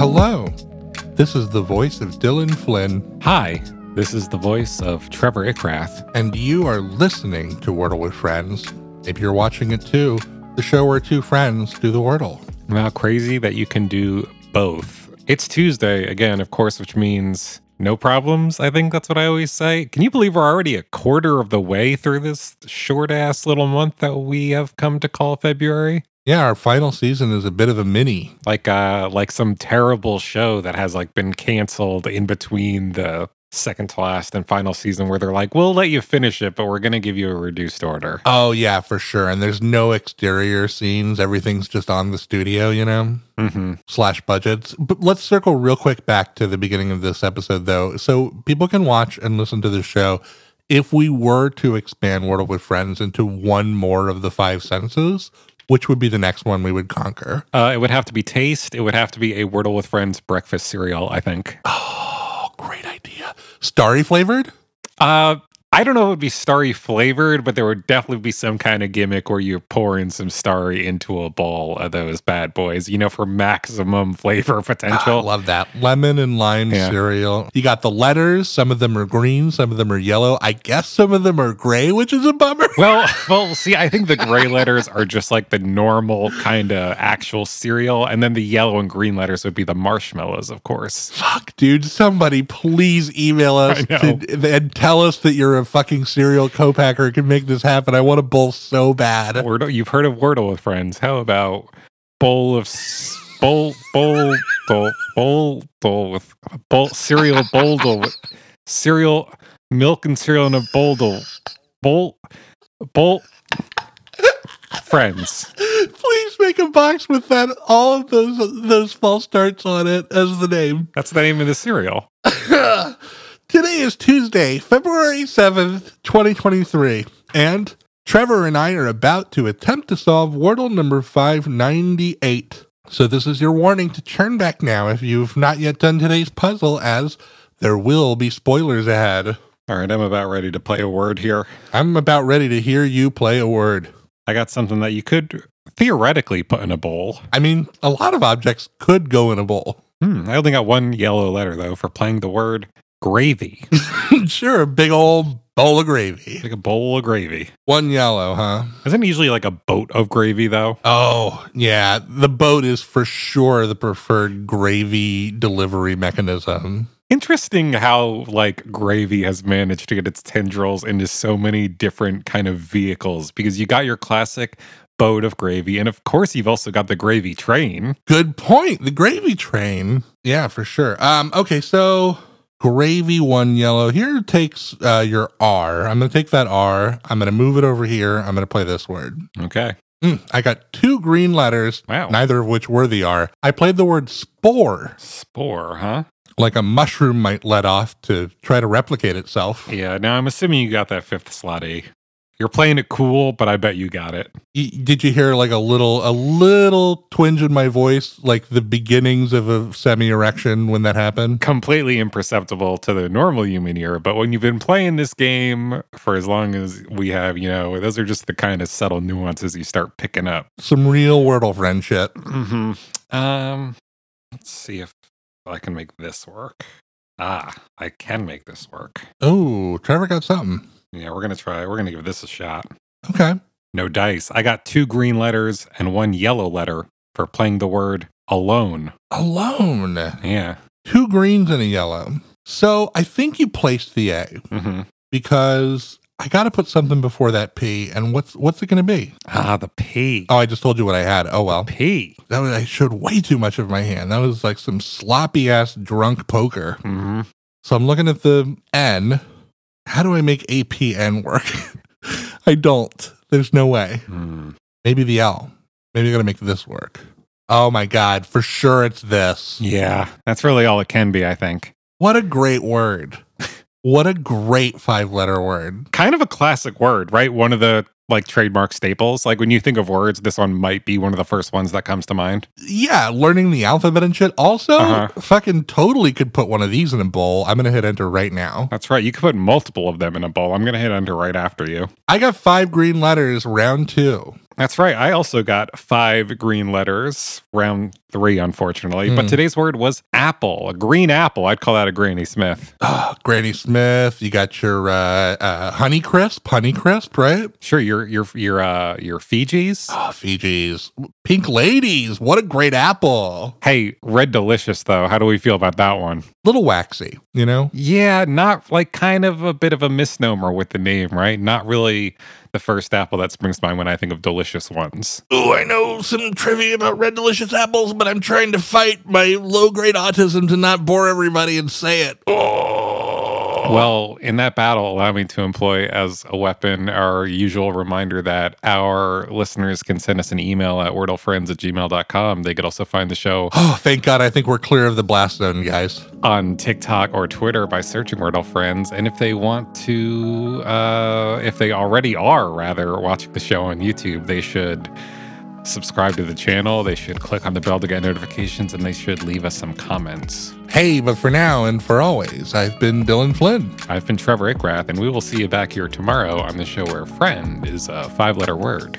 Hello. This is the voice of Dylan Flynn, Hi, this is the voice of Trevor Ickrath. and you are listening to Wordle with Friends. Maybe you're watching it too. The show where two friends do the Wordle. How crazy that you can do both. It's Tuesday again, of course, which means no problems. I think that's what I always say. Can you believe we're already a quarter of the way through this short ass little month that we have come to call February? Yeah, our final season is a bit of a mini. Like uh like some terrible show that has like been canceled in between the second to last and final season where they're like, "We'll let you finish it, but we're going to give you a reduced order." Oh, yeah, for sure. And there's no exterior scenes. Everything's just on the studio, you know? Mhm. slash budgets. But let's circle real quick back to the beginning of this episode, though, so people can watch and listen to the show. If we were to expand Wordle with Friends into one more of the five senses, which would be the next one we would conquer? Uh, it would have to be taste. It would have to be a Wordle with Friends breakfast cereal, I think. Oh, great idea. Starry flavored? Uh, I don't know if it would be starry flavored, but there would definitely be some kind of gimmick where you're pouring some starry into a bowl of those bad boys, you know, for maximum flavor Ah, potential. love that. Lemon and lime Yeah. cereal. You got the letters. Some of them are green, some of them are yellow. I guess some of them are gray, which is a bummer. well, well, see, I think the gray letters are just like the normal kind of actual cereal, and then the yellow and green letters would be the marshmallows, of course. Fuck, dude. Somebody please email us to, and tell us that you're a fucking cereal co-packer can make this happen. I want a bowl so bad. Wordle, you've heard of Wordle with friends. How about bowl of bowl bowl bowl bowl bowl with bowl cereal boldle with cereal milk and cereal in a boldle bowl bowl friends. Please make a box with that all of those those false starts on it as the name. That's the name of the cereal. Today is Tuesday, February 7th, 2023, and Trevor and I are about to attempt to solve Wordle number 598. So this is your warning to turn back now if you've not yet done today's puzzle as there will be spoilers ahead. All right, I'm about ready to play a word here. I'm about ready to hear you play a word. I got something that you could theoretically put in a bowl. I mean, a lot of objects could go in a bowl. Hmm, I only got one yellow letter though for playing the word gravy. sure, a big old bowl of gravy. like a bowl of gravy. One yellow, huh? Isn't it usually like a boat of gravy though? Oh, yeah. The boat is for sure the preferred gravy delivery mechanism. Interesting how like gravy has managed to get its tendrils into so many different kind of vehicles because you got your classic boat of gravy and of course you've also got the gravy train. Good point. The gravy train. Yeah, for sure. Um, okay, so gravy one yellow. Here takes uh, your R. I'm gonna take that R. I'm gonna move it over here. I'm gonna play this word. Okay. Mm, I got two green letters, Wow. neither of which were the R. I played the word spore, Spore, huh? like a mushroom might let off to try to replicate itself. Yeah, now I'm assuming you got that fifth slot A. You're playing it cool, but I bet you got it. Did you hear like a little, a little twinge in my voice, like the beginnings of a semi erection when that happened? Completely imperceptible to the normal human ear, but when you've been playing this game for as long as we have, you know, those are just the kind of subtle nuances you start picking up. Some real Wordle friend shit. hmm Um, let's see if I can make this work. Ah, I can make this work. Oh, Trevor got something. Yeah, we're gonna try. We're gonna give this a shot. Okay. No dice. I got two green letters and one yellow letter for playing the word alone. Alone. Yeah. Two greens and a yellow. So I think you placed the A hmm because I got to put something before that P. And what's what's it going to be? Ah, the P. Oh, I just told you what I had. Oh well. P. That was, I showed way too much of my hand. That was like some sloppy ass drunk poker. hmm So I'm looking at the N. How do I make APN work? I don't. There's no way. Hmm. Maybe the L. Maybe I gotta make this work. Oh my god, for sure it's this. Yeah, that's really all it can be, I think. What a great word. What a great five letter word. Kind of a classic word, right? One of the like trademark staples. Like when you think of words, this one might be one of the first ones that comes to mind. Yeah, learning the alphabet and shit. Also, Uh-huh. fucking totally could put one of these in a bowl. I'm gonna hit enter right now. That's right. You could put multiple of them in a bowl. I'm going to hit enter right after you. I got five green letters, round two. That's right. I also got five green letters, round three, unfortunately. But Hmm. today's word was apple, a green apple. I'd call that a Granny Smith. Ah, Granny Smith. You got your uh, uh, Honey Crisp, Honey Crisp, right? Sure, your your your uh your Fuji's. Oh, Fuji's. Pink Ladies. What a great apple. Hey, red delicious though. How do we feel about that one? Little waxy, you know? Yeah, not like kind of a bit of a misnomer with the name, right? Not really the first apple that springs to mind when I think of delicious ones. Oh, I know some trivia about red delicious apples, but I'm trying to fight my low grade autism to not bore everybody and say it. Oh. Well, in that battle, allow me to employ as a weapon our usual reminder that our listeners can send us an email at wordlefriends at gmail.com. They could also find the show Oh, thank God. I think we're clear of the blast zone, guys. on TikTok or Twitter by searching Wordle Friends. And if they want to, uh, if they already are rather watching the show on YouTube, they should subscribe to the channel. They should click on the bell to get notifications and they should leave us some comments. Hey, but for now and for always, I've been Dylan Flynn. I've been Trevor Ickrath, and we will see you back here tomorrow on the show where friend is a five letter word.